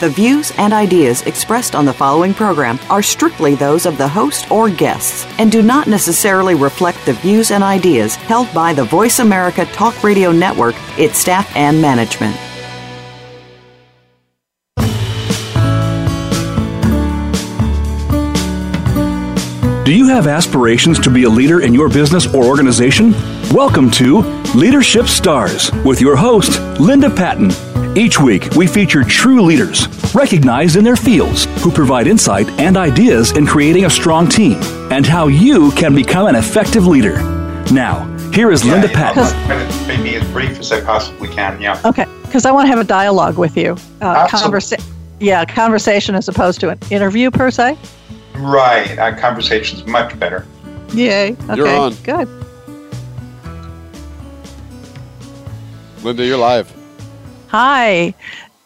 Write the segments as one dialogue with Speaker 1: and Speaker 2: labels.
Speaker 1: The views and ideas expressed on the following program are strictly those of the host or guests and do not necessarily reflect the views and ideas held by the Voice America Talk Radio Network, its staff, and management.
Speaker 2: Do you have aspirations to be a leader in your business or organization? Welcome to Leadership Stars with your host, Linda Patton. Each week, we feature true leaders, recognized in their fields, who provide insight and ideas in creating a strong team and how you can become an effective leader. Now, here is
Speaker 3: Yeah,
Speaker 2: Linda Patton.
Speaker 3: I'm going to maybe as brief as I possibly can. Yeah.
Speaker 4: Okay, because I want to have a dialogue with you. Uh,
Speaker 3: Absolutely.
Speaker 4: conversa- yeah, conversation as opposed to an interview per se.
Speaker 3: Right. Our conversation's much better.
Speaker 4: Yay. Okay.
Speaker 5: You're on.
Speaker 4: Good.
Speaker 5: Linda, you're live.
Speaker 4: Hi.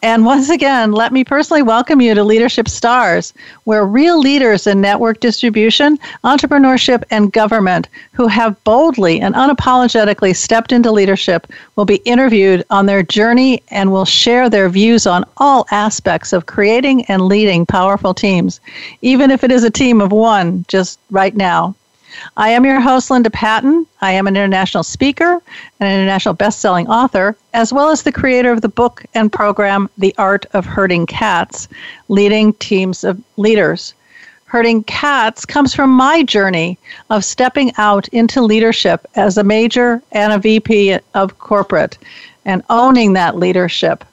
Speaker 4: And once again, let me personally welcome you to Leadership Stars, where real leaders in network distribution, entrepreneurship, and government who have boldly and unapologetically stepped into leadership will be interviewed on their journey and will share their views on all aspects of creating and leading powerful teams, even if it is a team of one just right now. I am your host, Linda Patton. I am an international speaker, and an international best-selling author, as well as the creator of the book and program The Art of Herding Cats, leading teams of leaders. Herding cats comes from my journey of stepping out into leadership as a major and a VP of corporate and owning that leadership.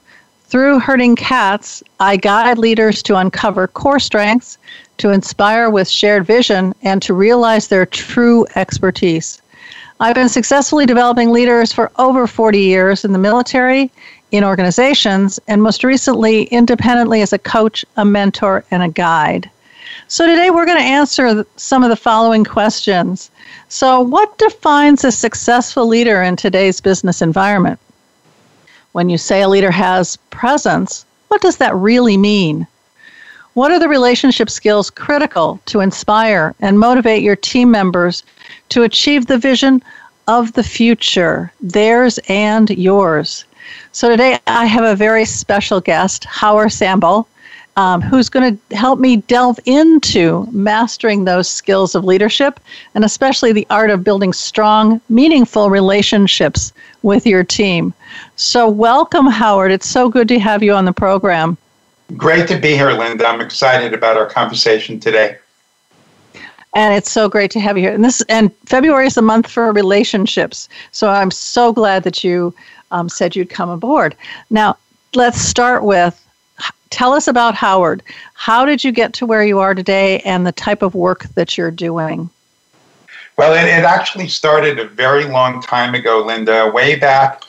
Speaker 4: Through Herding Cats, I guide leaders to uncover core strengths, to inspire with shared vision, and to realize their true expertise. I've been successfully developing leaders for over 40 years in the military, in organizations, and most recently independently as a coach, a mentor, and a guide. So today we're going to answer some of the following questions. So, what defines a successful leader in today's business environment? When you say a leader has presence, what does that really mean? What are the relationship skills critical to inspire and motivate your team members to achieve the vision of the future, theirs and yours? So today I have a very special guest, Howard Sample, um, who's going to help me delve into mastering those skills of leadership and especially the art of building strong, meaningful relationships with your team. So, welcome, Howard. It's so good to have you on the program.
Speaker 3: Great to be here, Linda. I'm excited about our conversation today.
Speaker 4: And it's so great to have you here. And this and February is the month for relationships. So I'm so glad that you um, said you'd come aboard. Now, let's start with tell us about Howard. How did you get to where you are today and the type of work that you're doing?
Speaker 3: Well, it, it actually started a very long time ago, Linda. Way back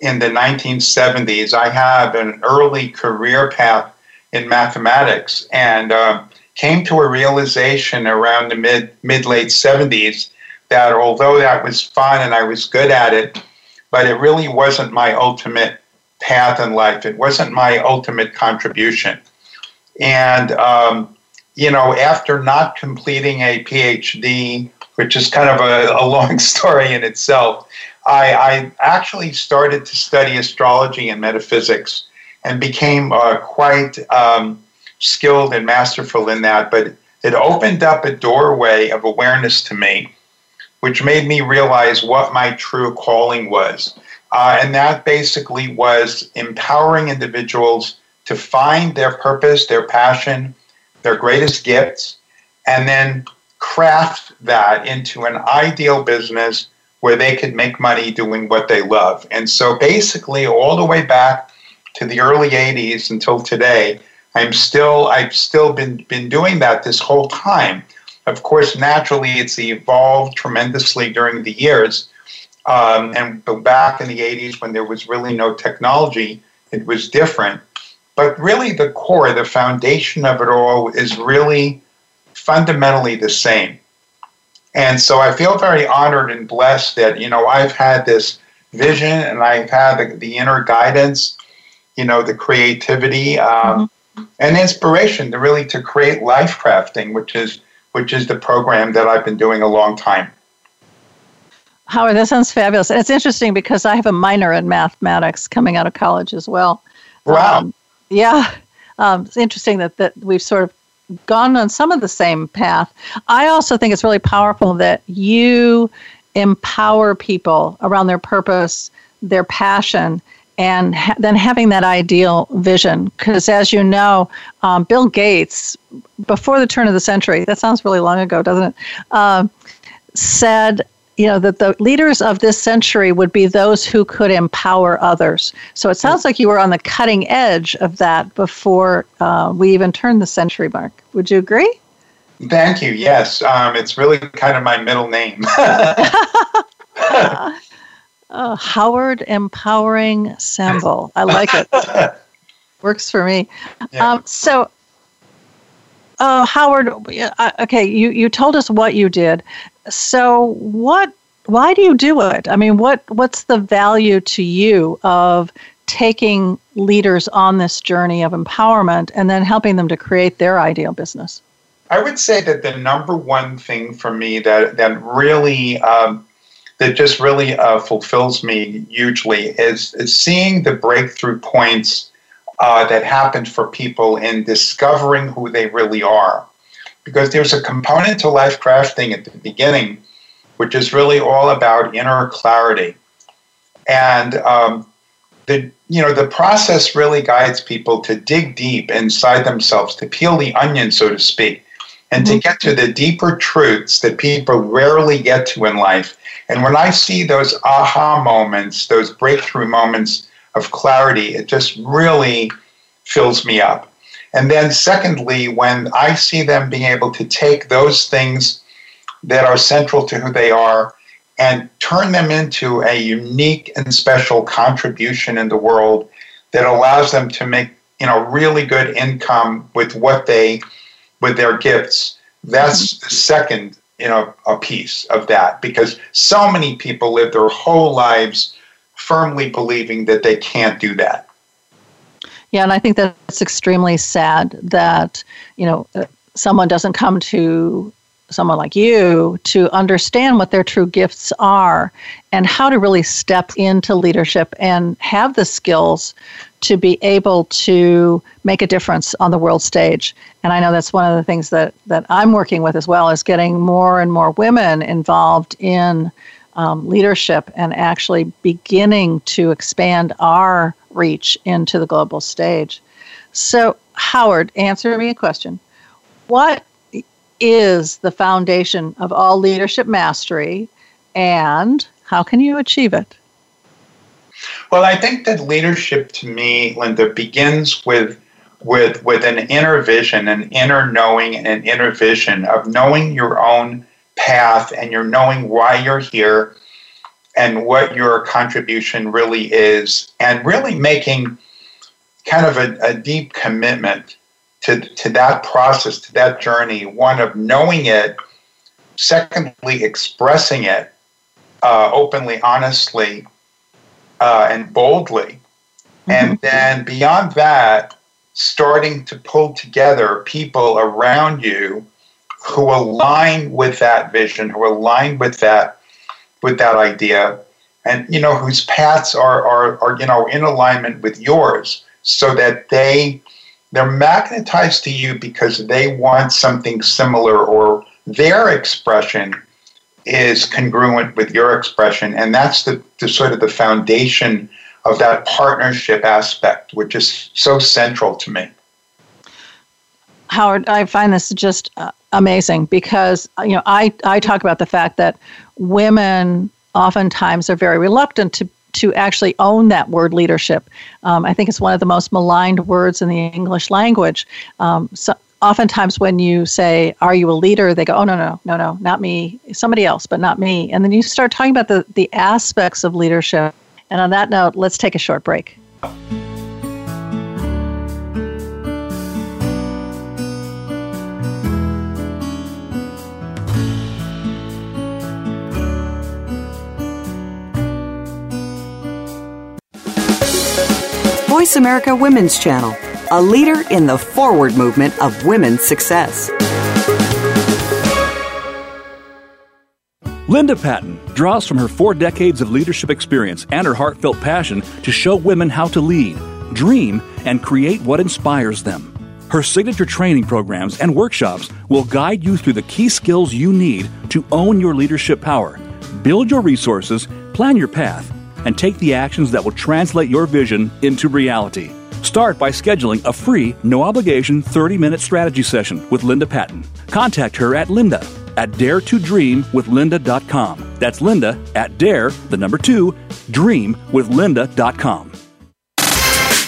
Speaker 3: in the 1970s, I had an early career path in mathematics and uh, came to a realization around the mid mid late 70s that although that was fun and I was good at it, but it really wasn't my ultimate path in life. It wasn't my ultimate contribution. And, um, you know, after not completing a PhD, which is kind of a, a long story in itself, I, I, actually started to study astrology and metaphysics and became uh, quite um, skilled and masterful in that. But it opened up a doorway of awareness to me, which made me realize what my true calling was. Uh, and that basically was empowering individuals to find their purpose, their passion, their greatest gifts, and then craft that into an ideal business where they could make money doing what they love. And so basically all the way back to the early 80s until today, I'm still I've still been been doing that this whole time. Of course, naturally it's evolved tremendously during the years. Um, and back in the 80s when there was really no technology, it was different. But really, the core, the foundation of it all is really fundamentally the same. And so I feel very honored and blessed that, you know, I've had this vision and I've had the, the inner guidance, you know, the creativity um, mm-hmm. and inspiration to really to create life crafting, which is which is the program that I've been doing a long time.
Speaker 4: Howard, that sounds fabulous. And it's interesting because I have a minor in mathematics coming out of college as well.
Speaker 3: Wow. Um,
Speaker 4: yeah. Um, it's interesting that, that we've sort of gone on some of the same path. I also think it's really powerful that you empower people around their purpose, their passion, and ha- then having that ideal vision. Because as you know, um, Bill Gates, before the turn of the century, that sounds really long ago, doesn't it? Uh, said, you know, that the leaders of this century would be those who could empower others. So it sounds like you were on the cutting edge of that before uh, we even turned the century mark. Would you agree?
Speaker 3: Thank you. Yes, um, it's really kind of my middle name.
Speaker 4: uh, Howard Empowering Sample. I like it. Works for me. Yeah. Um, so, uh, Howard, uh, okay, you, you told us what you did. So, what? Why do you do it? I mean, what what's the value to you of taking leaders on this journey of empowerment and then helping them to create their ideal business?
Speaker 3: I would say that the number one thing for me that that really um, that just really uh, fulfills me hugely is, is seeing the breakthrough points uh, that happened for people in discovering who they really are. Because there's a component to life crafting at the beginning, which is really all about inner clarity, and um, the you know the process really guides people to dig deep inside themselves, to peel the onion, so to speak, and to mm-hmm. get to the deeper truths that people rarely get to in life. And when I see those aha moments, those breakthrough moments of clarity, it just really fills me up. And then, secondly, when I see them being able to take those things that are central to who they are and turn them into a unique and special contribution in the world that allows them to make you know really good income with what they with their gifts. That's mm-hmm. the second, you know, a piece of that because so many people live their whole lives firmly believing that they can't do that.
Speaker 4: Yeah, and I think that's extremely sad that, you know, uh, someone doesn't come to someone like you to understand what their true gifts are and how to really step into leadership and have the skills to be able to make a difference on the world stage. And I know that's one of the things that, that I'm working with as well is getting more and more women involved in um, leadership and actually beginning to expand our reach into the global stage. So, Howard, answer me a question. What is the foundation of all leadership mastery, and how can you achieve it?
Speaker 3: Well, I think that leadership to me, Linda, begins with with with an inner vision, an inner knowing, and an inner vision of knowing your own path and you're knowing why you're here and what your contribution really is, and really making kind of a, a deep commitment to, to that process, to that journey, one of knowing it, secondly, expressing it uh, openly, honestly, uh, and boldly. Mm-hmm. And then beyond that, starting to pull together people around you who align with that vision, who align with that with that idea, and you know whose paths are are, are you know in alignment with yours, so that they they're magnetized to you because they want something similar or their expression is congruent with your expression and that's the, the sort of the foundation of that partnership aspect which is so central to me
Speaker 4: howard i find this just uh, amazing because you know I, I talk about the fact that women oftentimes are very reluctant to to actually own that word leadership. Um, I think it's one of the most maligned words in the English language. Um, so oftentimes when you say, Are you a leader? they go, Oh, no, no, no, no, not me, somebody else, but not me. And then you start talking about the, the aspects of leadership. And on that note, let's take a short break.
Speaker 1: Voice America Women's Channel, a leader in the forward movement of women's success.
Speaker 2: Linda Patton draws from her four decades of leadership experience and her heartfelt passion to show women how to lead, dream, and create what inspires them. Her signature training programs and workshops will guide you through the key skills you need to own your leadership power, build your resources, plan your path, and take the actions that will translate your vision into reality. Start by scheduling a free, no obligation 30 minute strategy session with Linda Patton. Contact her at Linda at dare to dream with daretodreamwithlinda.com. That's Linda at dare, the number two, dream with dreamwithlinda.com.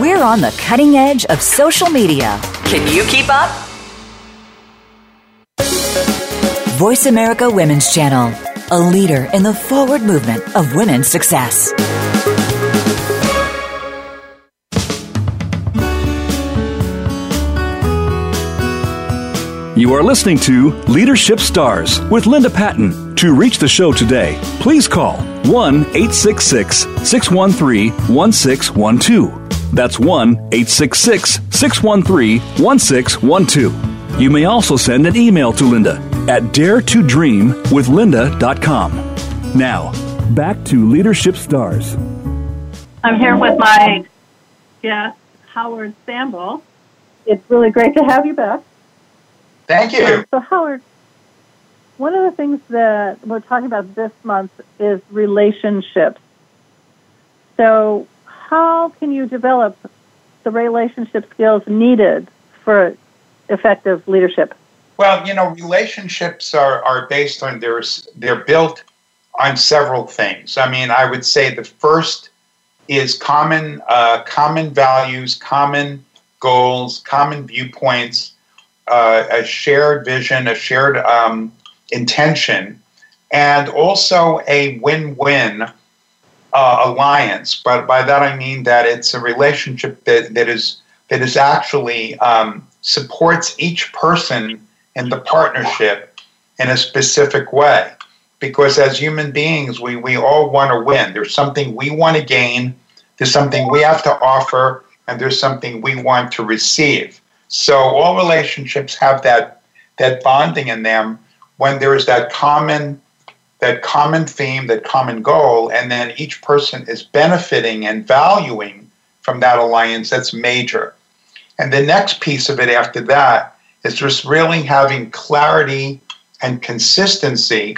Speaker 6: We're on the cutting edge of social media.
Speaker 7: Can you keep up?
Speaker 6: Voice America Women's Channel, a leader in the forward movement of women's success.
Speaker 2: You are listening to Leadership Stars with Linda Patton. To reach the show today, please call 1 866 613 1612. That's 1 866 613 1612. You may also send an email to Linda at daretodreamwithlinda.com. Now, back to Leadership Stars.
Speaker 4: I'm here with my guest, Howard Sample. It's really great to have you back.
Speaker 3: Thank you.
Speaker 4: So, Howard, one of the things that we're talking about this month is relationships. So, how can you develop the relationship skills needed for effective leadership?
Speaker 3: Well, you know, relationships are, are based on there's they're built on several things. I mean, I would say the first is common uh, common values, common goals, common viewpoints, uh, a shared vision, a shared um, intention, and also a win-win uh, alliance. But by that I mean that it's a relationship that, that is that is actually um, supports each person in the partnership in a specific way. Because as human beings, we, we all want to win. There's something we want to gain, there's something we have to offer, and there's something we want to receive. So all relationships have that that bonding in them when there is that common that common theme, that common goal, and then each person is benefiting and valuing from that alliance. That's major. And the next piece of it after that is just really having clarity and consistency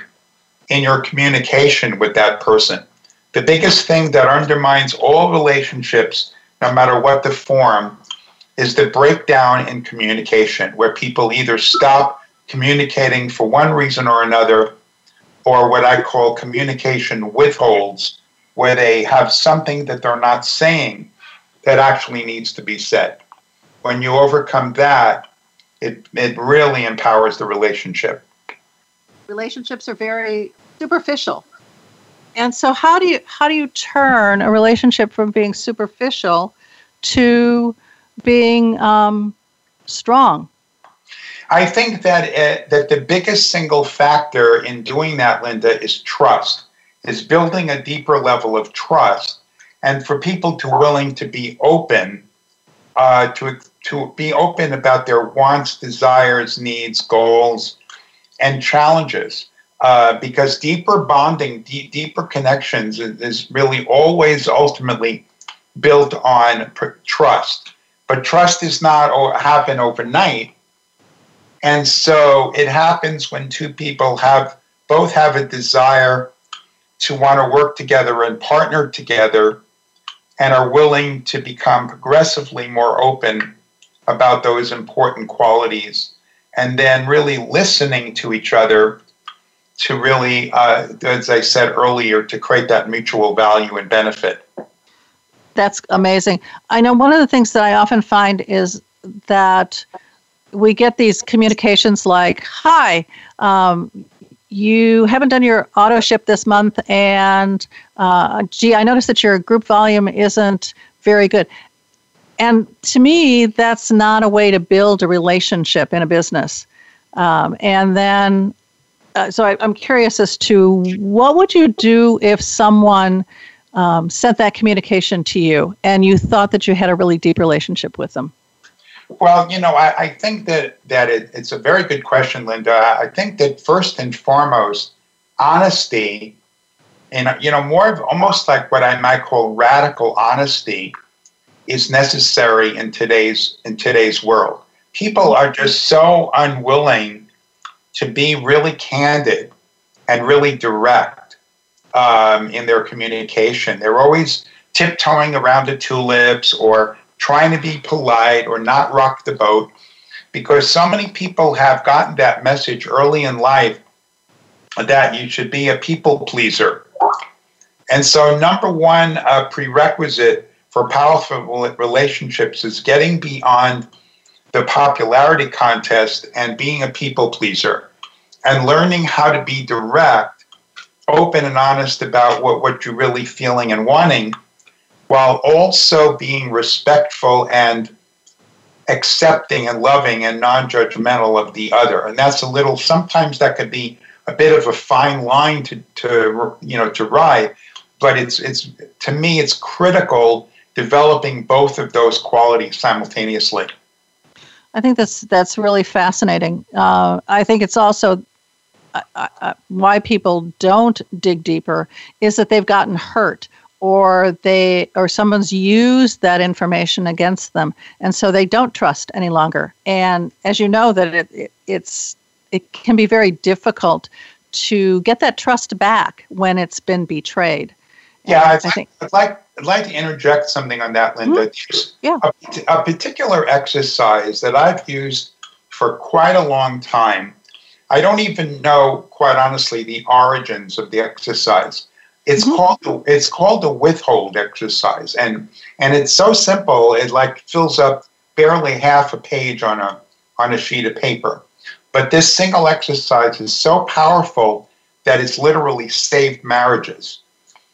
Speaker 3: in your communication with that person. The biggest thing that undermines all relationships, no matter what the form, is the breakdown in communication, where people either stop communicating for one reason or another, or what I call communication withholds, where they have something that they're not saying that actually needs to be said. When you overcome that, it, it really empowers the relationship.
Speaker 4: Relationships are very superficial. And so how do you how do you turn a relationship from being superficial to being um, strong?
Speaker 3: I think that uh, that the biggest single factor in doing that, Linda, is trust. Is building a deeper level of trust, and for people to willing to be open, uh, to to be open about their wants, desires, needs, goals, and challenges. Uh, because deeper bonding, d- deeper connections is, is, really always ultimately built on pr- trust. But trust does not o- happen overnight. And so it happens when two people have both have a desire to want to work together and partner together and are willing to become progressively more open about those important qualities and then really listening to each other to really, uh, as I said earlier, to create that mutual value and benefit.
Speaker 4: That's amazing. I know one of the things that I often find is that we get these communications like, "Hi, um, you haven't done your auto ship this month, and uh, gee, I noticed that your group volume isn't very good." And to me, that's not a way to build a relationship in a business. Um, and then, uh, so I, am curious as to what would you do if someone um, sent that communication to you and you thought that you had a really deep relationship with them?
Speaker 3: Well, you know, I, I think that that it, it's a very good question, Linda. I think that first and foremost, honesty, and you know, more of almost like what I might call radical honesty, is necessary in today's in today's world. People are just so unwilling to be really candid and really direct um, in their communication. They're always tiptoeing around the tulips or trying to be polite or not rock the boat because so many people have gotten that message early in life that you should be a people pleaser. And so, number one uh, prerequisite for powerful relationships is getting beyond the popularity contest and being a people pleaser and learning how to be direct, open, and honest about what, what you're really feeling and wanting while also being respectful and accepting and loving and non-judgmental of the other. And that's a little sometimes that could be a bit of a fine line to, to you know to ride but it's it's to me it's critical developing both of those qualities simultaneously.
Speaker 4: I think that's that's really fascinating. Uh, i think it's also uh, uh, why people don't dig deeper is that they've gotten hurt or they or someone's used that information against them. And so they don't trust any longer. And as you know that it, it, it's it can be very difficult to get that trust back when it's been betrayed.
Speaker 3: Yeah I'd, I think, I'd like I'd like to interject something on that Linda.
Speaker 4: Mm-hmm. yeah.
Speaker 3: A, a particular exercise that I've used for quite a long time. I don't even know quite honestly the origins of the exercise it's mm-hmm. called the, it's called the withhold exercise, and and it's so simple. It like fills up barely half a page on a on a sheet of paper. But this single exercise is so powerful that it's literally saved marriages.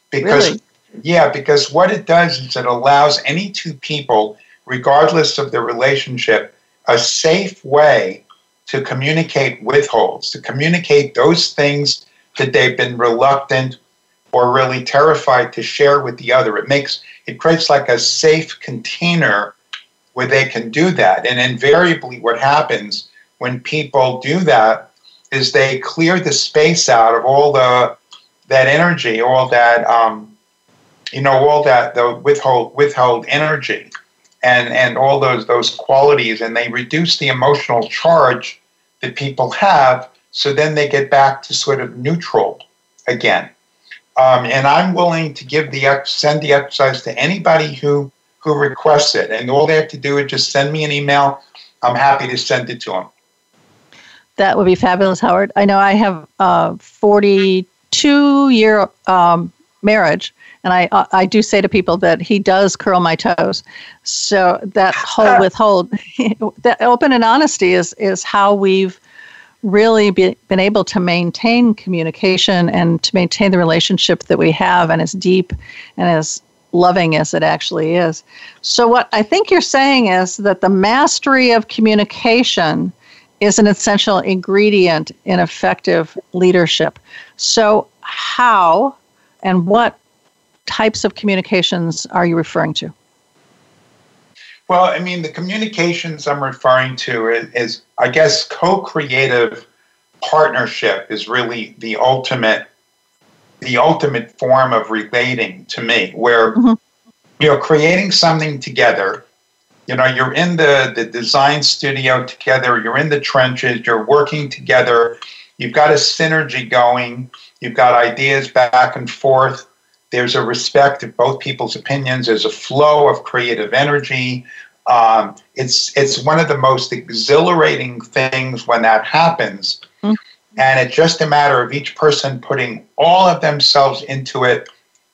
Speaker 3: Because
Speaker 4: really?
Speaker 3: yeah, because what it does is it allows any two people, regardless of their relationship, a safe way to communicate withholds, to communicate those things that they've been reluctant or really terrified to share with the other. It makes it creates like a safe container where they can do that. And invariably what happens when people do that is they clear the space out of all the that energy, all that um, you know, all that the withhold withhold energy and and all those those qualities and they reduce the emotional charge that people have so then they get back to sort of neutral again um, and I'm willing to give the send the exercise to anybody who who requests it. And all they have to do is just send me an email. I'm happy to send it to them.
Speaker 4: That would be fabulous, Howard. I know I have a 42 year um, marriage, and I I do say to people that he does curl my toes. So that whole withhold, that open and honesty is is how we've really be, been able to maintain communication and to maintain the relationship that we have and as deep and as loving as it actually is. So, what I think you're saying is that the mastery of communication is an essential ingredient in effective leadership. So, how and what types of communications are you referring to?
Speaker 3: Well, I mean, the communications I'm referring to is, is I guess, co creative partnership is really the ultimate the ultimate form of relating to me where mm-hmm. you know creating something together you know you're in the the design studio together you're in the trenches you're working together you've got a synergy going you've got ideas back and forth there's a respect of both people's opinions there's a flow of creative energy um, it's it's one of the most exhilarating things when that happens mm-hmm. And it's just a matter of each person putting all of themselves into it,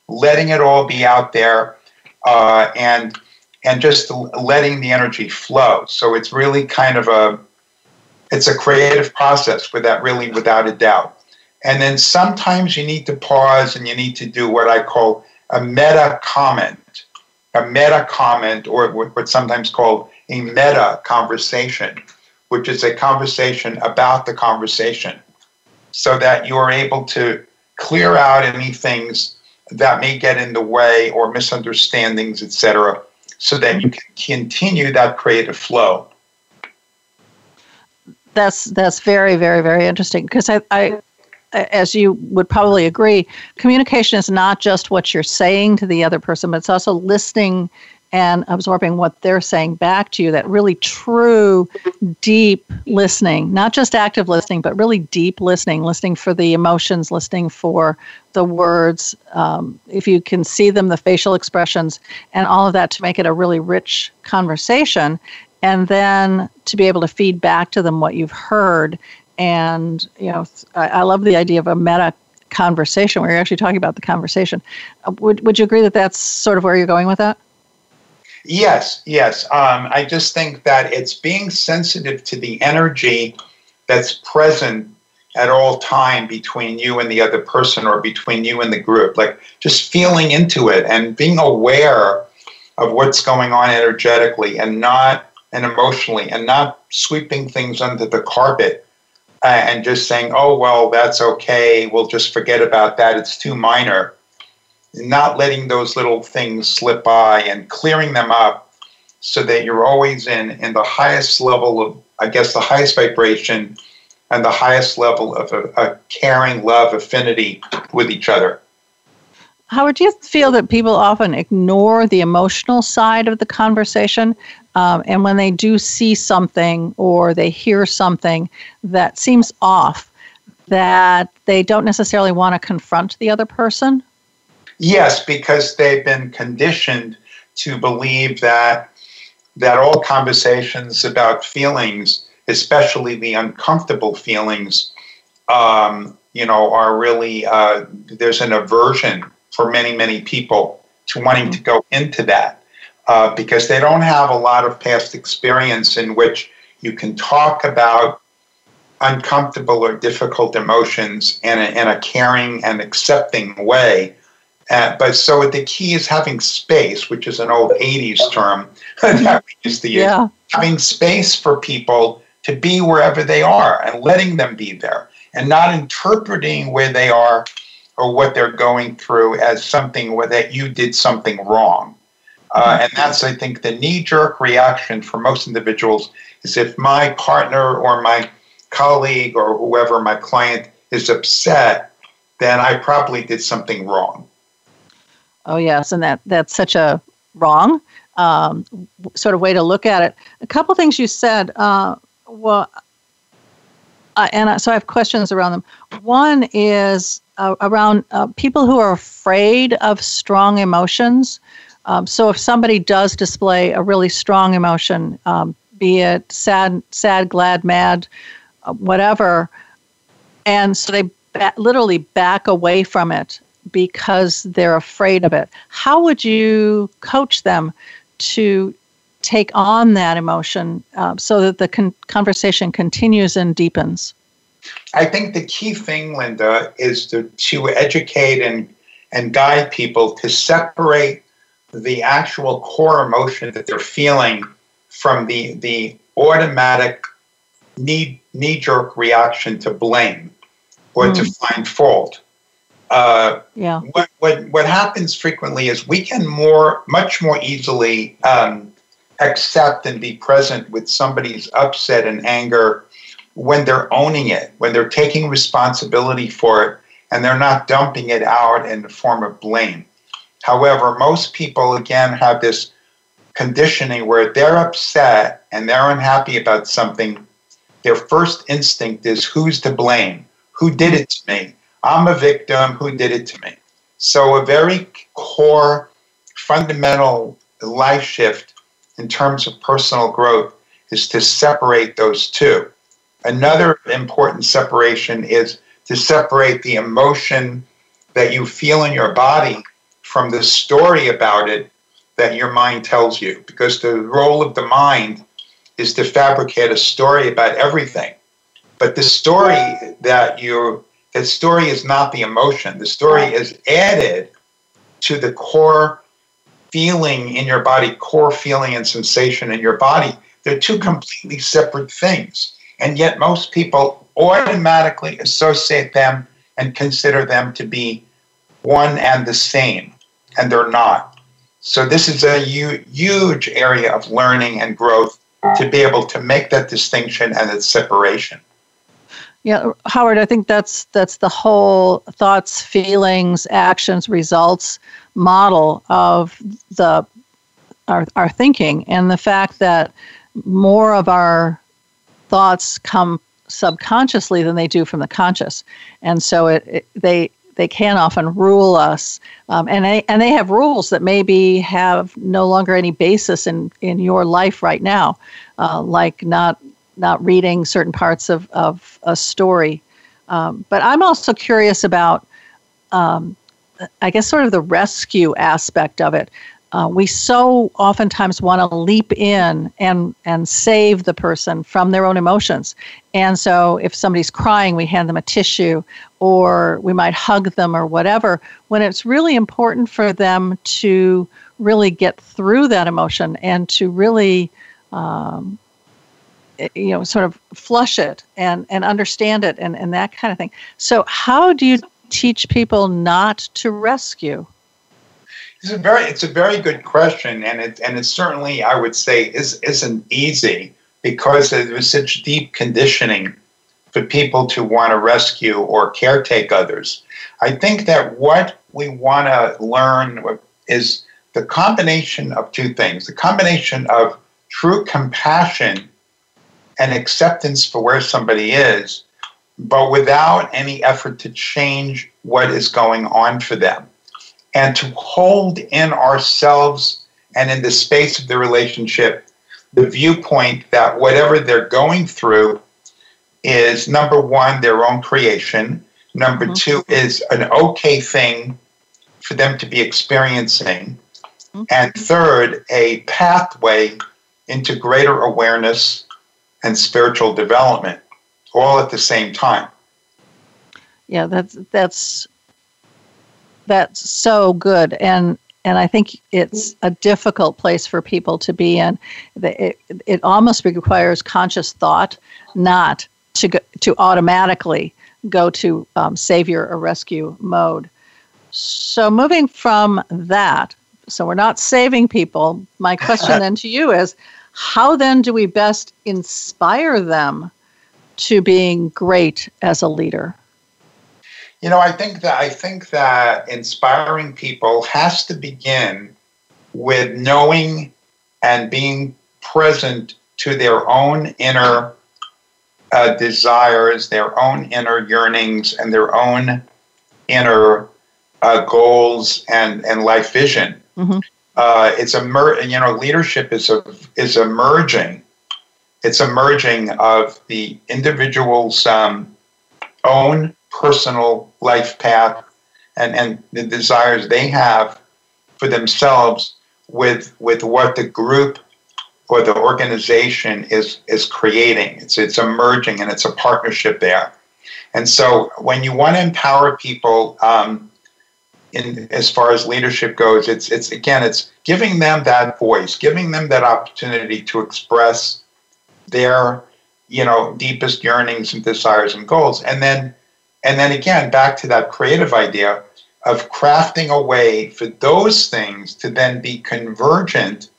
Speaker 3: letting it all be out there, uh, and and just letting the energy flow. So it's really kind of a it's a creative process with that really without a doubt. And then sometimes you need to pause and you need to do what I call a meta comment, a meta comment, or what's sometimes called a meta conversation, which is a conversation about the conversation so that you're able to clear out any things that may get in the way or misunderstandings, etc., so that you can continue that creative flow.
Speaker 4: That's that's very very very interesting because I, I as you would probably agree, communication is not just what you're saying to the other person, but it's also listening and absorbing what they're saying back to you that really true deep listening not just active listening but really deep listening listening for the emotions listening for the words um, if you can see them the facial expressions and all of that to make it a really rich conversation and then to be able to feed back to them what you've heard and you know i, I love the idea of a meta conversation where you're actually talking about the conversation uh, would, would you agree that that's sort of where you're going with that
Speaker 3: Yes, yes. Um, I just think that it's being sensitive to the energy that's present at all time between you and the other person or between you and the group. Like just feeling into it and being aware of what's going on energetically and not and emotionally and not sweeping things under the carpet and just saying, oh, well, that's okay. We'll just forget about that. It's too minor not letting those little things slip by and clearing them up so that you're always in in the highest level of i guess the highest vibration and the highest level of a, a caring love affinity with each other
Speaker 4: howard do you feel that people often ignore the emotional side of the conversation? Um, and when they do see something or they hear something that seems off that they don't necessarily want to confront the other person?
Speaker 3: Yes, because they've been conditioned to believe that that all conversations about feelings, especially the uncomfortable feelings, um, you know, are really uh, there's an aversion for many many people to wanting to go into that uh, because they don't have a lot of past experience in which you can talk about uncomfortable or difficult emotions in a, in a caring and accepting way uh, but so the key is having space, which is an old 80s term that we used to use. Yeah. Having space for people to be wherever they are and letting them be there and not interpreting where they are or what they're going through as something where that you did something wrong. Uh, and that's, I think, the knee jerk reaction for most individuals is if my partner or my colleague or whoever, my client, is upset, then I probably did something wrong.
Speaker 4: Oh yes, and that that's such a wrong um, sort of way to look at it. A couple things you said. Uh, well, uh, and so I have questions around them. One is uh, around uh, people who are afraid of strong emotions. Um, so if somebody does display a really strong emotion, um, be it sad, sad, glad, mad, uh, whatever, and so they ba- literally back away from it because they're afraid of it. How would you coach them to take on that emotion uh, so that the con- conversation continues and deepens?
Speaker 3: I think the key thing, Linda, is to, to educate and, and guide people to separate the actual core emotion that they're feeling from the the automatic knee knee jerk reaction to blame or mm. to find fault.
Speaker 4: Uh, yeah.
Speaker 3: What, what what happens frequently is we can more much more easily um, accept and be present with somebody's upset and anger when they're owning it, when they're taking responsibility for it, and they're not dumping it out in the form of blame. However, most people again have this conditioning where they're upset and they're unhappy about something. Their first instinct is who's to blame? Who did it to me? I'm a victim. Who did it to me? So, a very core, fundamental life shift in terms of personal growth is to separate those two. Another important separation is to separate the emotion that you feel in your body from the story about it that your mind tells you. Because the role of the mind is to fabricate a story about everything. But the story that you that story is not the emotion. The story is added to the core feeling in your body, core feeling and sensation in your body. They're two completely separate things. And yet most people automatically associate them and consider them to be one and the same, and they're not. So this is a huge area of learning and growth to be able to make that distinction and that separation.
Speaker 4: Yeah, Howard, I think that's that's the whole thoughts, feelings, actions, results model of the our our thinking and the fact that more of our thoughts come subconsciously than they do from the conscious. And so it, it they they can often rule us, um, and they and they have rules that maybe have no longer any basis in in your life right now, uh, like not not reading certain parts of, of a story. Um, but I'm also curious about, um, I guess, sort of the rescue aspect of it. Uh, we so oftentimes want to leap in and and save the person from their own emotions. And so, if somebody's crying, we hand them a tissue, or we might hug them, or whatever. When it's really important for them to really get through that emotion and to really um, you know sort of flush it and and understand it and and that kind of thing so how do you teach people not to rescue
Speaker 3: it's a very it's a very good question and it and it certainly i would say is isn't easy because there's such deep conditioning for people to want to rescue or caretake others i think that what we want to learn is the combination of two things the combination of true compassion and acceptance for where somebody is, but without any effort to change what is going on for them. And to hold in ourselves and in the space of the relationship the viewpoint that whatever they're going through is number one, their own creation. Number mm-hmm. two is an okay thing for them to be experiencing. Mm-hmm. And third, a pathway into greater awareness and spiritual development all at the same time.
Speaker 4: Yeah, that's that's that's so good and and I think it's a difficult place for people to be in. It, it almost requires conscious thought, not to go, to automatically go to um, savior or rescue mode. So moving from that, so we're not saving people. My question then to you is, how then do we best inspire them to being great as a leader?
Speaker 3: You know, I think that I think that inspiring people has to begin with knowing and being present to their own inner uh, desires, their own inner yearnings, and their own inner uh, goals and, and life vision. Mm-hmm uh, it's a mer- you know leadership is a is emerging. It's emerging of the individual's um, own personal life path and, and the desires they have for themselves with with what the group or the organization is is creating. It's it's emerging and it's a partnership there. And so when you want to empower people, um, in as far as leadership goes. It's it's again, it's giving them that voice, giving them that opportunity to express their you know deepest yearnings and desires and goals, and then and then again back to that creative idea of crafting a way for those things to then be convergent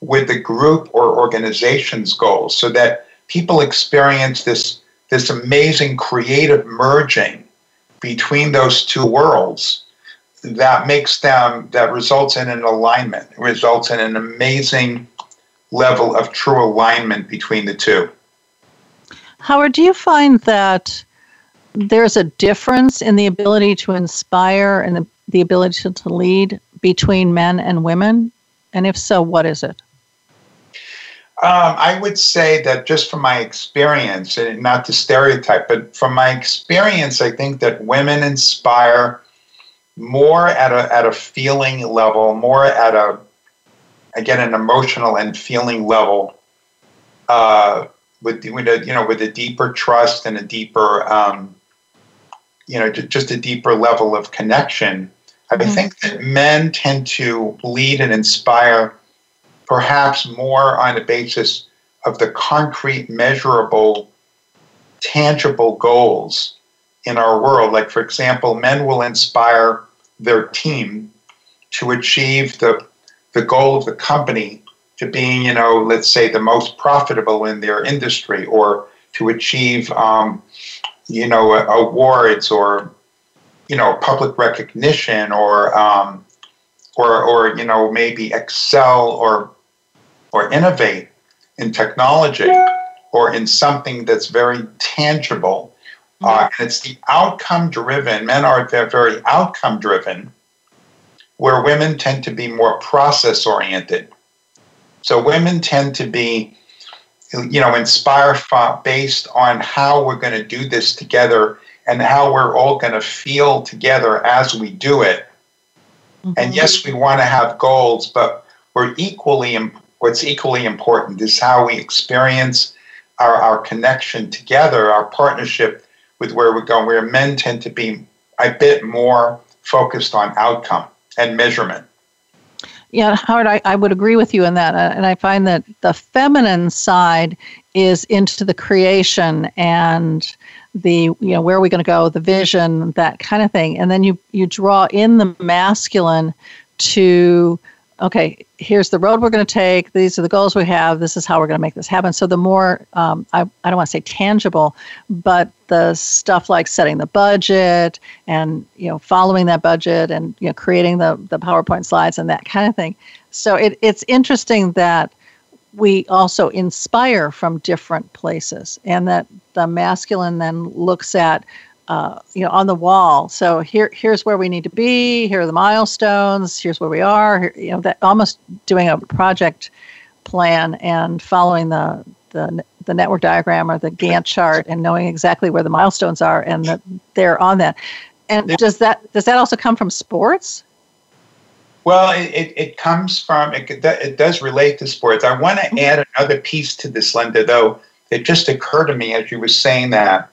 Speaker 3: with the group or organization's goals, so that people experience this this amazing creative merging between those two worlds that makes them that results in an alignment results in an amazing level of true alignment between the two.
Speaker 4: Howard do you find that there's a difference in the ability to inspire and the, the ability to, to lead between men and women? And if so what is it?
Speaker 3: Um, I would say that just from my experience, and not to stereotype, but from my experience, I think that women inspire more at a at a feeling level, more at a again an emotional and feeling level, uh, with with a you know with a deeper trust and a deeper um, you know just a deeper level of connection. Mm-hmm. I think that men tend to lead and inspire perhaps more on the basis of the concrete, measurable, tangible goals in our world. Like, for example, men will inspire their team to achieve the, the goal of the company to being, you know, let's say the most profitable in their industry or to achieve, um, you know, awards or, you know, public recognition or, um, or, or, you know, maybe excel or, or innovate in technology or in something that's very tangible uh, and it's the outcome driven. Men are very outcome driven, where women tend to be more process oriented. So women tend to be, you know, inspired based on how we're going to do this together and how we're all going to feel together as we do it. Mm-hmm. And yes, we want to have goals, but we're equally what's equally important is how we experience our, our connection together, our partnership with where we're going, where men tend to be a bit more focused on outcome and measurement.
Speaker 4: Yeah, Howard, I, I would agree with you in that. Uh, and I find that the feminine side is into the creation and the you know where are we going to go the vision that kind of thing and then you you draw in the masculine to okay, here's the road we're going to take. These are the goals we have. This is how we're going to make this happen. So the more, um, I, I don't want to say tangible, but the stuff like setting the budget and, you know, following that budget and, you know, creating the, the PowerPoint slides and that kind of thing. So it, it's interesting that we also inspire from different places and that the masculine then looks at uh, you know, on the wall. So here, here's where we need to be. Here are the milestones. Here's where we are. Here, you know, that almost doing a project plan and following the the the network diagram or the Gantt chart and knowing exactly where the milestones are and that they're on that. And does that does that also come from sports?
Speaker 3: Well, it, it, it comes from it, it does relate to sports. I want to mm-hmm. add another piece to this, Linda. Though it just occurred to me as you were saying that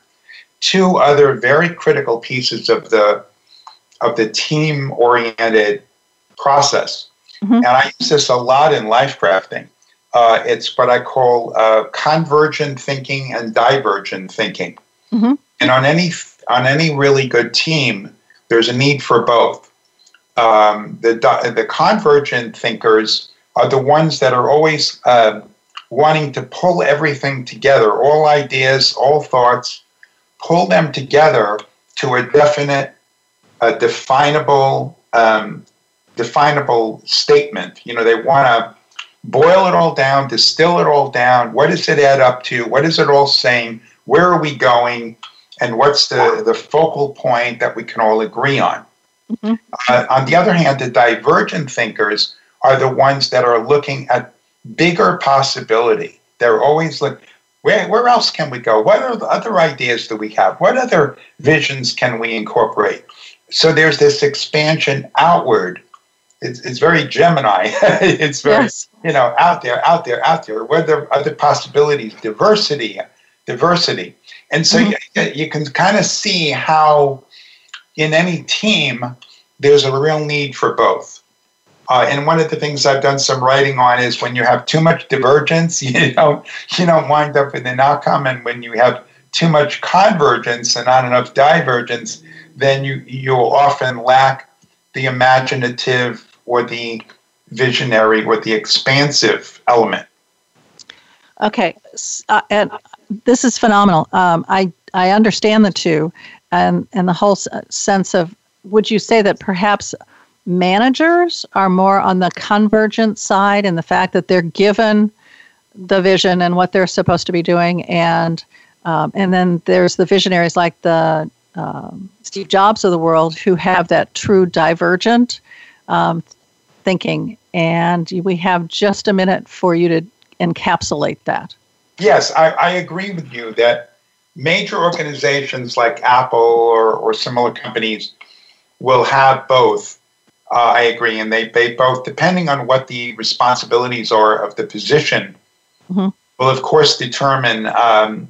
Speaker 3: two other very critical pieces of the of the team oriented process. Mm-hmm. And I use this a lot in life crafting. Uh, it's what I call uh, convergent thinking and divergent thinking. Mm-hmm. And on any on any really good team, there's a need for both. Um, the the convergent thinkers are the ones that are always uh, wanting to pull everything together, all ideas, all thoughts, pull them together to a definite, a definable, um, definable statement. You know, they want to boil it all down, distill it all down. What does it add up to? What is it all saying? Where are we going? And what's the, the focal point that we can all agree on? Mm-hmm. Uh, on the other hand, the divergent thinkers are the ones that are looking at bigger possibility. They're always looking. Where, where else can we go? What are the other ideas that we have? What other visions can we incorporate? So there's this expansion outward. It's, it's very Gemini. it's very, yes. you know, out there, out there, out there. What are other possibilities? Diversity, diversity. And so mm-hmm. you, you can kind of see how in any team, there's a real need for both. Uh, and one of the things I've done some writing on is when you have too much divergence, you don't you don't wind up with an outcome, and when you have too much convergence and not enough divergence, then you you'll often lack the imaginative or the visionary or the expansive element.
Speaker 4: Okay, uh, and this is phenomenal. Um, I I understand the two, and and the whole sense of. Would you say that perhaps managers are more on the convergent side and the fact that they're given the vision and what they're supposed to be doing. And um, and then there's the visionaries like the um, Steve Jobs of the world who have that true divergent um, thinking. And we have just a minute for you to encapsulate that.
Speaker 3: Yes I, I agree with you that major organizations like Apple or, or similar companies will have both uh, I agree, and they they both, depending on what the responsibilities are of the position, mm-hmm. will of course determine, um,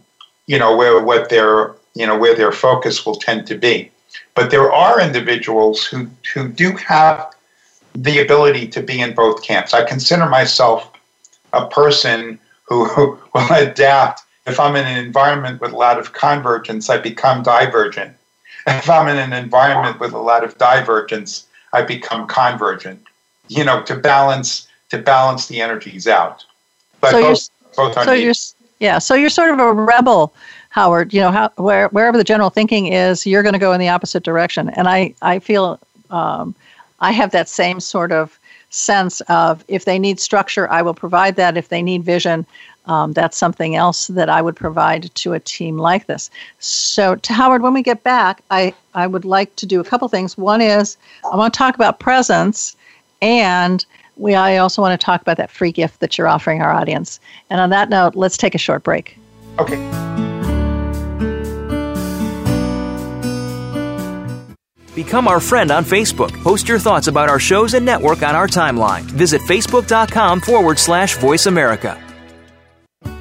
Speaker 3: you know, where what their you know where their focus will tend to be. But there are individuals who who do have the ability to be in both camps. I consider myself a person who, who will adapt. If I'm in an environment with a lot of convergence, I become divergent. If I'm in an environment with a lot of divergence, I become convergent, you know, to balance to balance the energies out. But so both, both are
Speaker 4: so you're yeah, so you're sort of a rebel, Howard. You know, how, where, wherever the general thinking is, you're going to go in the opposite direction. And I I feel um, I have that same sort of sense of if they need structure, I will provide that. If they need vision, um, that's something else that I would provide to a team like this. So, to Howard, when we get back, I, I would like to do a couple things. One is I want to talk about presence, and we I also want to talk about that free gift that you're offering our audience. And on that note, let's take a short break.
Speaker 3: Okay.
Speaker 8: Become our friend on Facebook. Post your thoughts about our shows and network on our timeline. Visit facebook.com forward slash voice America.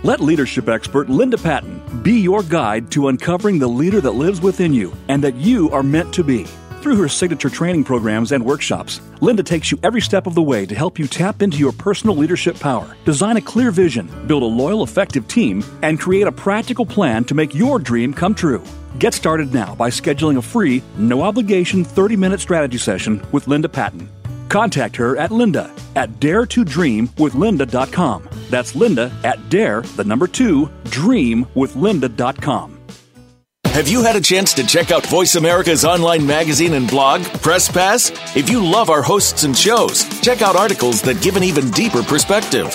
Speaker 2: Let leadership expert Linda Patton be your guide to uncovering the leader that lives within you and that you are meant to be. Through her signature training programs and workshops, Linda takes you every step of the way to help you tap into your personal leadership power, design a clear vision, build a loyal, effective team, and create a practical plan to make your dream come true. Get started now by scheduling a free, no obligation 30 minute strategy session with Linda Patton. Contact her at linda at daretodreamwithlinda.com. That's linda at dare, the number two, dreamwithlinda.com.
Speaker 9: Have you had a chance to check out Voice America's online magazine and blog, Press Pass? If you love our hosts and shows, check out articles that give an even deeper perspective,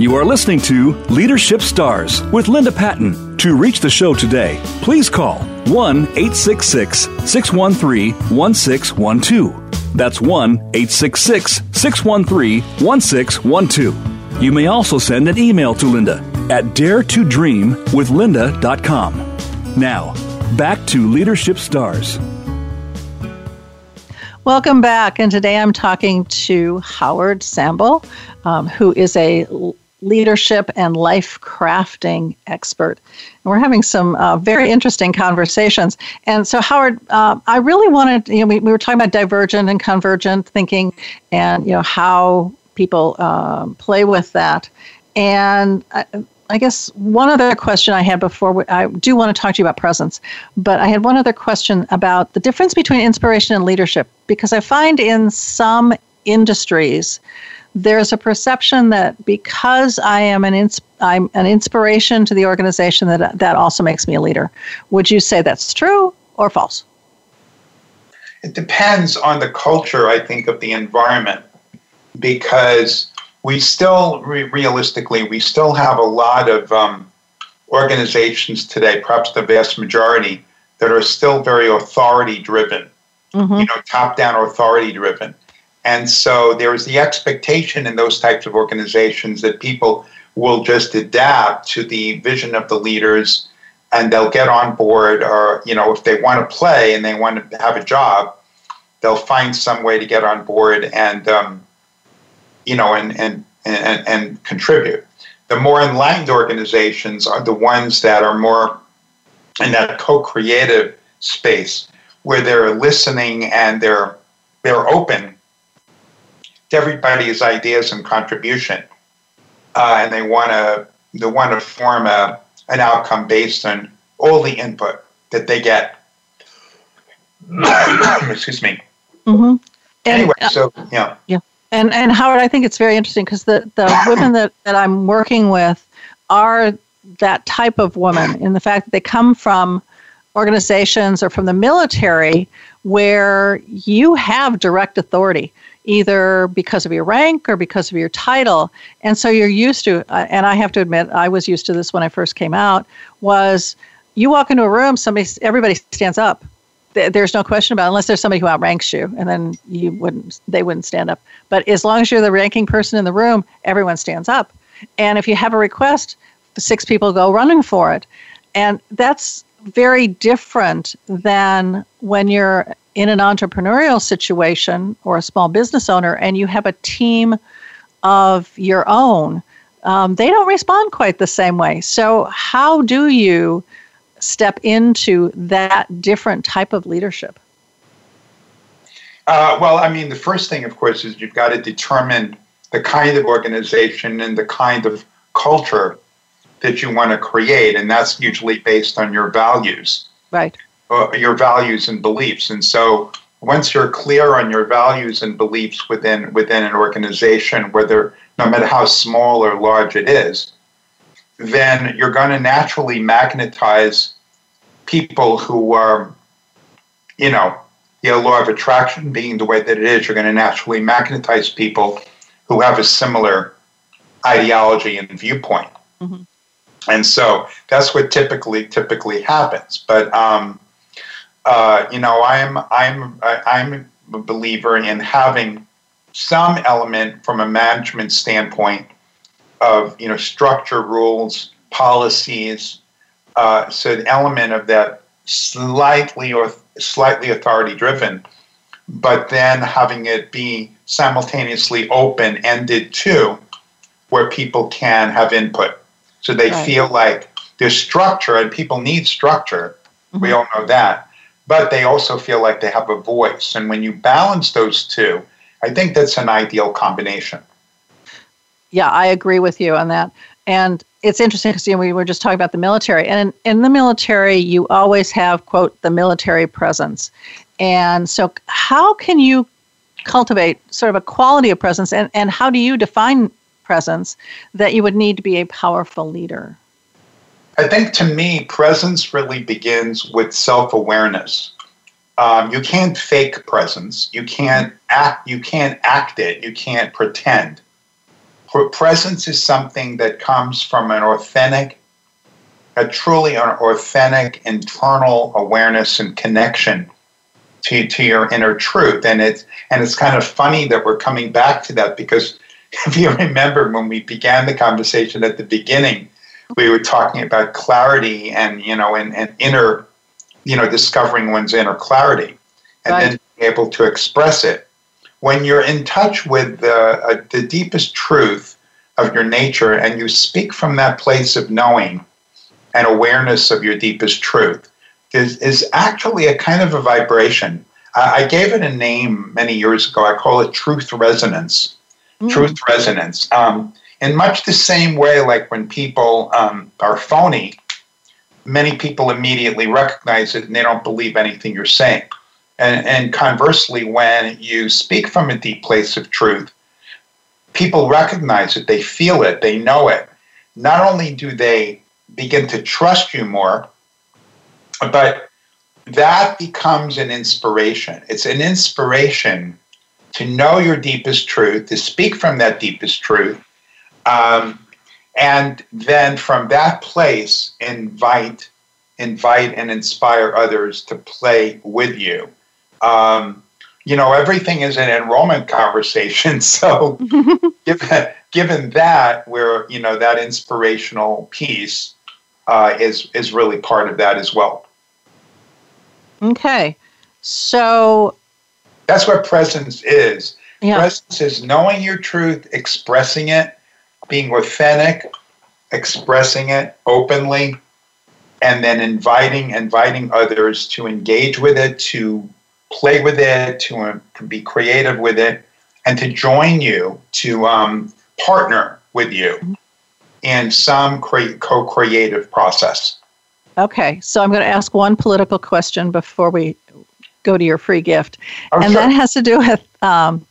Speaker 2: You are listening to Leadership Stars with Linda Patton. To reach the show today, please call 1 866 613 1612. That's 1 866 613 1612. You may also send an email to Linda at daretodreamwithlinda.com. Now, back to Leadership Stars.
Speaker 4: Welcome back. And today I'm talking to Howard Sample, um, who is a leadership and life crafting expert. And we're having some uh, very interesting conversations. And so, Howard, uh, I really wanted, you know, we, we were talking about divergent and convergent thinking and, you know, how people uh, play with that. And I, I guess one other question I had before, I do want to talk to you about presence, but I had one other question about the difference between inspiration and leadership, because I find in some industries, there's a perception that because I am an ins- I'm an inspiration to the organization that that also makes me a leader. Would you say that's true or false?
Speaker 3: It depends on the culture, I think, of the environment, because we still re- realistically we still have a lot of um, organizations today, perhaps the vast majority, that are still very authority driven, mm-hmm. you know, top down authority driven. And so there is the expectation in those types of organizations that people will just adapt to the vision of the leaders and they'll get on board or, you know, if they want to play and they want to have a job, they'll find some way to get on board and, um, you know, and, and, and, and contribute. The more enlightened organizations are the ones that are more in that co-creative space where they're listening and they're they're open to everybody's ideas and contribution, uh, and they want to they want to form a an outcome based on all the input that they get. Excuse me.
Speaker 4: Mm-hmm. And,
Speaker 3: anyway, so yeah,
Speaker 4: yeah, and and Howard, I think it's very interesting because the the women that that I'm working with are that type of woman in the fact that they come from organizations or from the military where you have direct authority either because of your rank or because of your title. And so you're used to uh, and i have to admit i was used to this when i first came out was you walk into a room somebody everybody stands up. There's no question about it, unless there's somebody who outranks you and then you wouldn't they wouldn't stand up. But as long as you're the ranking person in the room everyone stands up. And if you have a request six people go running for it. And that's very different than when you're in an entrepreneurial situation or a small business owner and you have a team of your own. Um, they don't respond quite the same way. So, how do you step into that different type of leadership?
Speaker 3: Uh, well, I mean, the first thing, of course, is you've got to determine the kind of organization and the kind of culture that you want to create, and that's usually based on your values.
Speaker 4: Right.
Speaker 3: Uh, your values and beliefs. And so once you're clear on your values and beliefs within within an organization, whether no matter how small or large it is, then you're going to naturally magnetize people who are, you know, the law of attraction being the way that it is, you're going to naturally magnetize people who have a similar ideology and viewpoint. Mm-hmm and so that's what typically typically happens. But um, uh, you know, I'm I'm I'm a believer in having some element from a management standpoint of you know structure, rules, policies. Uh, so an element of that slightly or slightly authority driven, but then having it be simultaneously open ended too, where people can have input. So they right. feel like there's structure, and people need structure. Mm-hmm. We all know that. But they also feel like they have a voice. And when you balance those two, I think that's an ideal combination.
Speaker 4: Yeah, I agree with you on that. And it's interesting because you know, we were just talking about the military. And in, in the military, you always have, quote, the military presence. And so, how can you cultivate sort of a quality of presence? And, and how do you define presence that you would need to be a powerful leader?
Speaker 3: I think to me, presence really begins with self awareness. Um, you can't fake presence. You can't act. You can't act it. You can't pretend. Presence is something that comes from an authentic, a truly an authentic internal awareness and connection to, to your inner truth. And it's and it's kind of funny that we're coming back to that because if you remember when we began the conversation at the beginning, we were talking about clarity and you know and, and inner, you know, discovering one's inner clarity, and right. then being able to express it. When you're in touch with the, uh, the deepest truth of your nature, and you speak from that place of knowing and awareness of your deepest truth, is, is actually a kind of a vibration. I gave it a name many years ago. I call it truth resonance mm. truth resonance. Um, in much the same way, like when people um, are phony, many people immediately recognize it and they don't believe anything you're saying. And, and conversely, when you speak from a deep place of truth, people recognize it, they feel it, they know it. Not only do they begin to trust you more, but that becomes an inspiration. It's an inspiration to know your deepest truth, to speak from that deepest truth, um, and then from that place invite invite and inspire others to play with you. Um, you know everything is an enrollment conversation so given, given that where you know that inspirational piece uh, is is really part of that as well.
Speaker 4: Okay. So
Speaker 3: that's what presence is.
Speaker 4: Yeah.
Speaker 3: presence is knowing your truth expressing it being authentic, expressing it openly, and then inviting inviting others to engage with it, to play with it, to, uh, to be creative with it, and to join you, to um, partner with you in some cre- co-creative process.
Speaker 4: Okay, so I'm going to ask one political question before we go to your free gift,
Speaker 3: Oh,
Speaker 4: and
Speaker 3: sure.
Speaker 4: that has to do with um,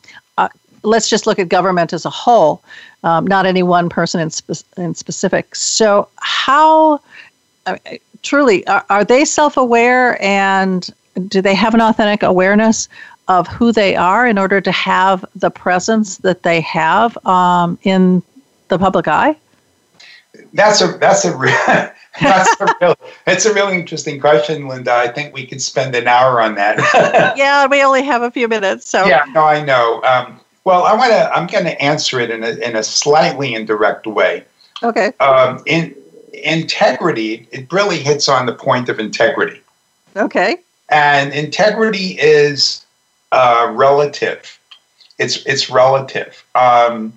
Speaker 4: let's just look at government as a whole, um, not any one person in, spe- in specific. So, how uh, truly are, are they self aware and do they have an authentic awareness of who they are in order to have the presence that they have um, in the public eye?
Speaker 3: That's a that's a re- that's a real it's a really interesting question, Linda. I think we could spend an hour on that.
Speaker 4: yeah, we only have a few minutes, so
Speaker 3: yeah, no, I know. Um, well, I want to. I'm going to answer it in a in a slightly indirect way.
Speaker 4: okay,
Speaker 3: Um, in integrity, it really hits on the point of integrity,
Speaker 4: okay,
Speaker 3: and integrity is uh, relative. It's it's relative. Um,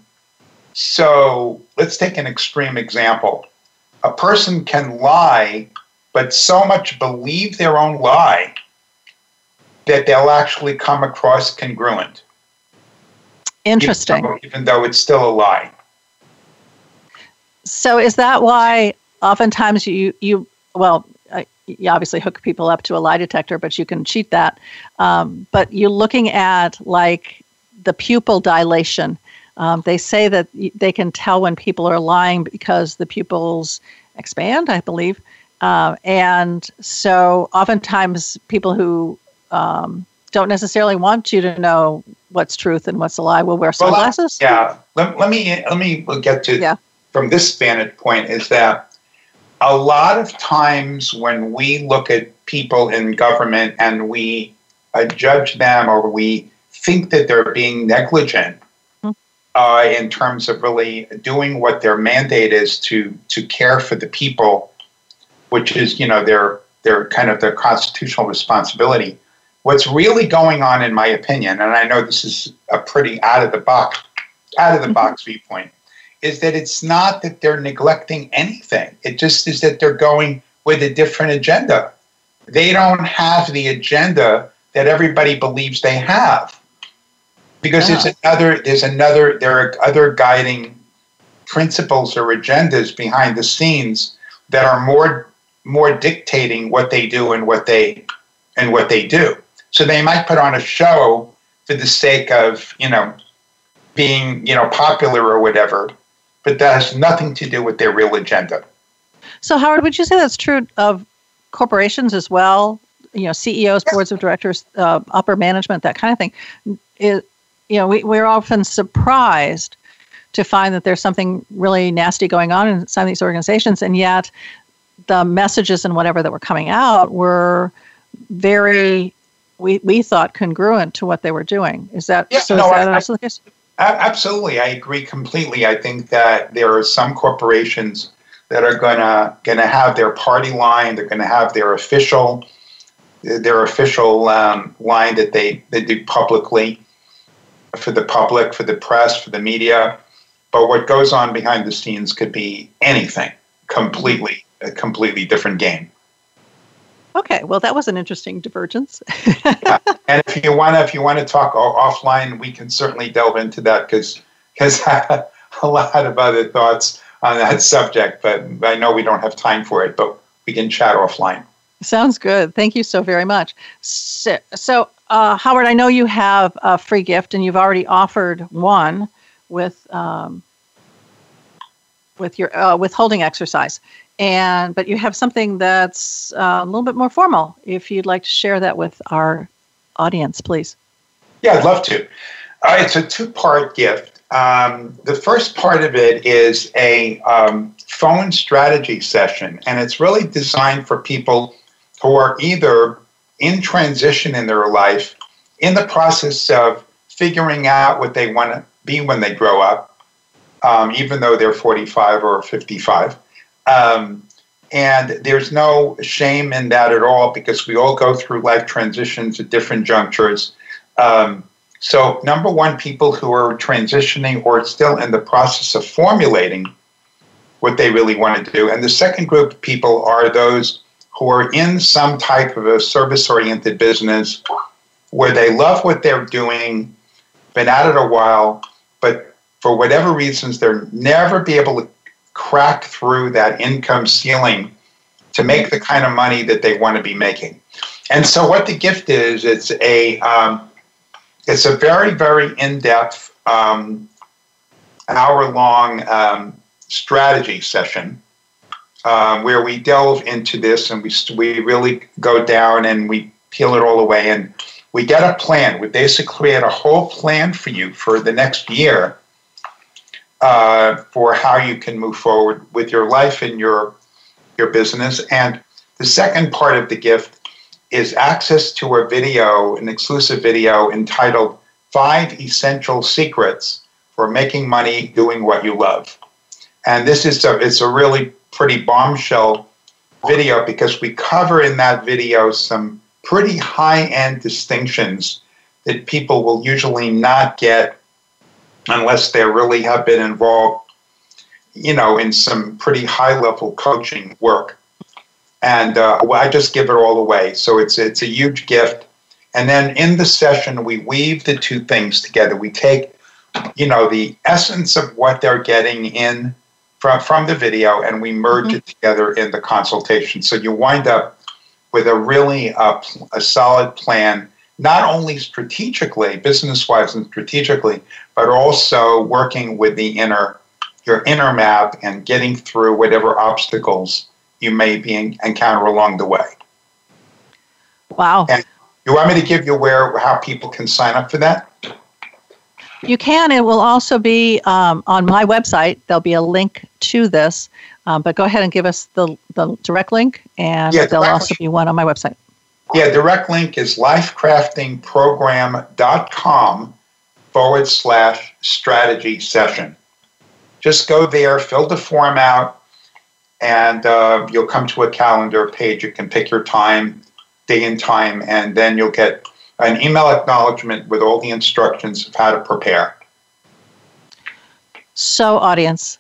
Speaker 3: so let's take an extreme example. A person can lie, but so much believe their own lie that they'll actually come across congruent.
Speaker 4: Interesting.
Speaker 3: Even though, even though it's still a lie.
Speaker 4: So is that why oftentimes you you well you obviously hook people up to a lie detector, but you can cheat that. Um, but you're looking at like the pupil dilation. Um, they say that they can tell when people are lying because the pupils expand, I believe. Uh, and so oftentimes people who um, don't necessarily want you to know what's truth and what's a lie will wear
Speaker 3: Well,
Speaker 4: sunglasses.
Speaker 3: Yeah. Let, let me let me get to
Speaker 4: Yeah.
Speaker 3: from this vantage point is that a lot of times when we look at people in government and we uh, judge them or we think that they're being negligent
Speaker 4: Mhm.
Speaker 3: uh, in terms of really doing what their mandate is to to care for the people, which is you know their their kind of their constitutional responsibility. What's really going on, in my opinion, and I know this is a pretty out of the box out of the box mm-hmm. viewpoint, is that it's not that they're neglecting anything. It just is that they're going with a different agenda. They don't have the agenda that everybody believes they have. Because there's another there's another there are other guiding principles or agendas behind the scenes that are more more dictating what they do and what they and what they do. So they might put on a show for the sake of, you know, being, you know, popular or whatever, but that has nothing to do with their real agenda.
Speaker 4: So, Howard, would you say that's true of corporations as well? You know, CEOs, boards of directors, uh, upper management, that kind of thing. It, you know, we, we're often surprised to find that there's something really nasty going on in some of these organizations, and yet the messages and whatever that were coming out were very, we, we thought, congruent to what they were doing. Is that
Speaker 3: Yeah,
Speaker 4: so?
Speaker 3: no,
Speaker 4: that
Speaker 3: I-
Speaker 4: also the case?
Speaker 3: Absolutely, I agree completely. I think that there are some corporations that are gonna gonna have their party line. They're gonna have their official their official um, line that they they do publicly for the public, for the press, for the media. But what goes on behind the scenes could be anything, completely a completely different game.
Speaker 4: Okay, well, that was an interesting divergence.
Speaker 3: And if you want to, if you want to talk offline, we can certainly delve into that because because I have a lot of other thoughts on that subject. But I know we don't have time for it. But we can chat offline.
Speaker 4: Sounds good. Thank you so very much. So, so uh, Howard, I know you have a free gift, and you've already offered one with um, with your uh, withholding exercise, and but you have something that's uh, a little bit more formal. If you'd like to share that with our audience, please.
Speaker 3: Yeah, I'd love to. Uh, it's a two-part gift. Um, the first part of it is a um, phone strategy session, and it's really designed for people who are either in transition in their life, in the process of figuring out what they want to be when they grow up, um, even though they're 45 or 55. Um, and there's no shame in that at all because we all go through life transitions at different junctures. Um, so, number one, people who are transitioning or still in the process of formulating what they really want to do. And the second group of people are those who are in some type of a service oriented business where they love what they're doing, been at it a while, but for whatever reasons, they're never be able to crack through that income ceiling to make the kind of money that they want to be making. And so, what the gift is, it's a um, it's a very very in depth um, hour long um, strategy session um, where we delve into this and we we really go down and we peel it all away and we get a plan. We basically create a whole plan for you for the next year uh, for how you can move forward with your life and your your business. And the second part of the gift is access to a video, an exclusive video entitled Five Essential Secrets for Making Money Doing What You Love. And this is a, it's a really pretty bombshell video because we cover in that video some pretty high end distinctions that people will usually not get unless they really have been involved, you know, in some pretty high level coaching work. And uh, I just give it all away. So it's it's a huge gift. And then in the session, we weave the two things together. We take, you know, the essence of what they're getting in from, from the video and we merge mm-hmm. it together in the consultation. So you wind up with a really uh, a solid plan not only strategically, business wise and strategically, but also working with the inner, your inner map and getting through whatever obstacles you may be encounter along the way.
Speaker 4: Wow.
Speaker 3: And you want me to give you where how people can sign up for that?
Speaker 4: You can. It will also be um, on my website. There'll be a link to this. Um, but go ahead and give us the, the direct link, and yeah, there'll also be one on my website.
Speaker 3: Yeah, direct link is lifecraftingprogram.com forward slash strategy session. Just go there, fill the form out, and uh, you'll come to a calendar page. You can pick your time, day and time, and then you'll get an email acknowledgement with all the instructions of how to prepare.
Speaker 4: So, audience,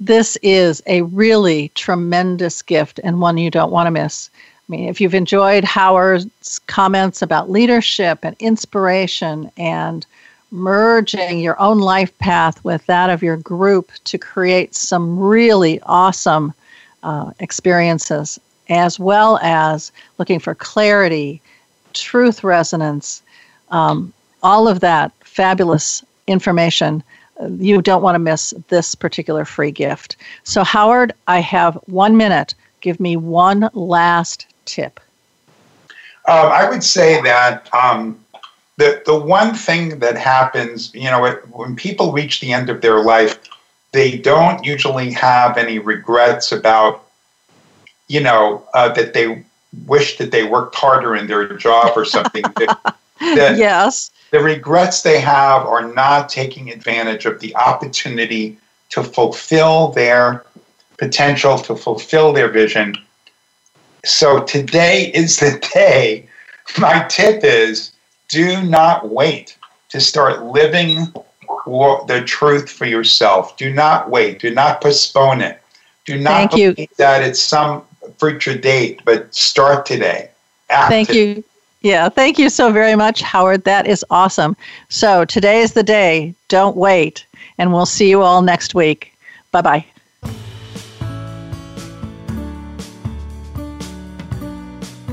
Speaker 4: this is a really tremendous gift and one you don't want to miss. I mean, if you've enjoyed Howard's comments about leadership and inspiration and merging your own life path with that of your group to create some really awesome uh, experiences, as well as looking for clarity, truth resonance, um, all of that fabulous information you don't want to miss this particular free gift. So, Howard, I have one minute. Give me one last tip?
Speaker 3: Um, I would say that um, the the one thing that happens, you know, when people reach the end of their life, they don't usually have any regrets about, you know, uh, that they wish that they worked harder in their job or something. that,
Speaker 4: yes.
Speaker 3: The regrets they have are not taking advantage of the opportunity to fulfill their potential, to fulfill their vision, so today is the day. My tip is do not wait to start living the truth for yourself. Do not wait. Do not postpone it. Do not
Speaker 4: Thank you.
Speaker 3: that it's some future date, but start today.
Speaker 4: Thank you. Yeah, thank you so very much, Howard. That is awesome. So today is the day. Don't wait. And we'll see you all next week. Bye bye.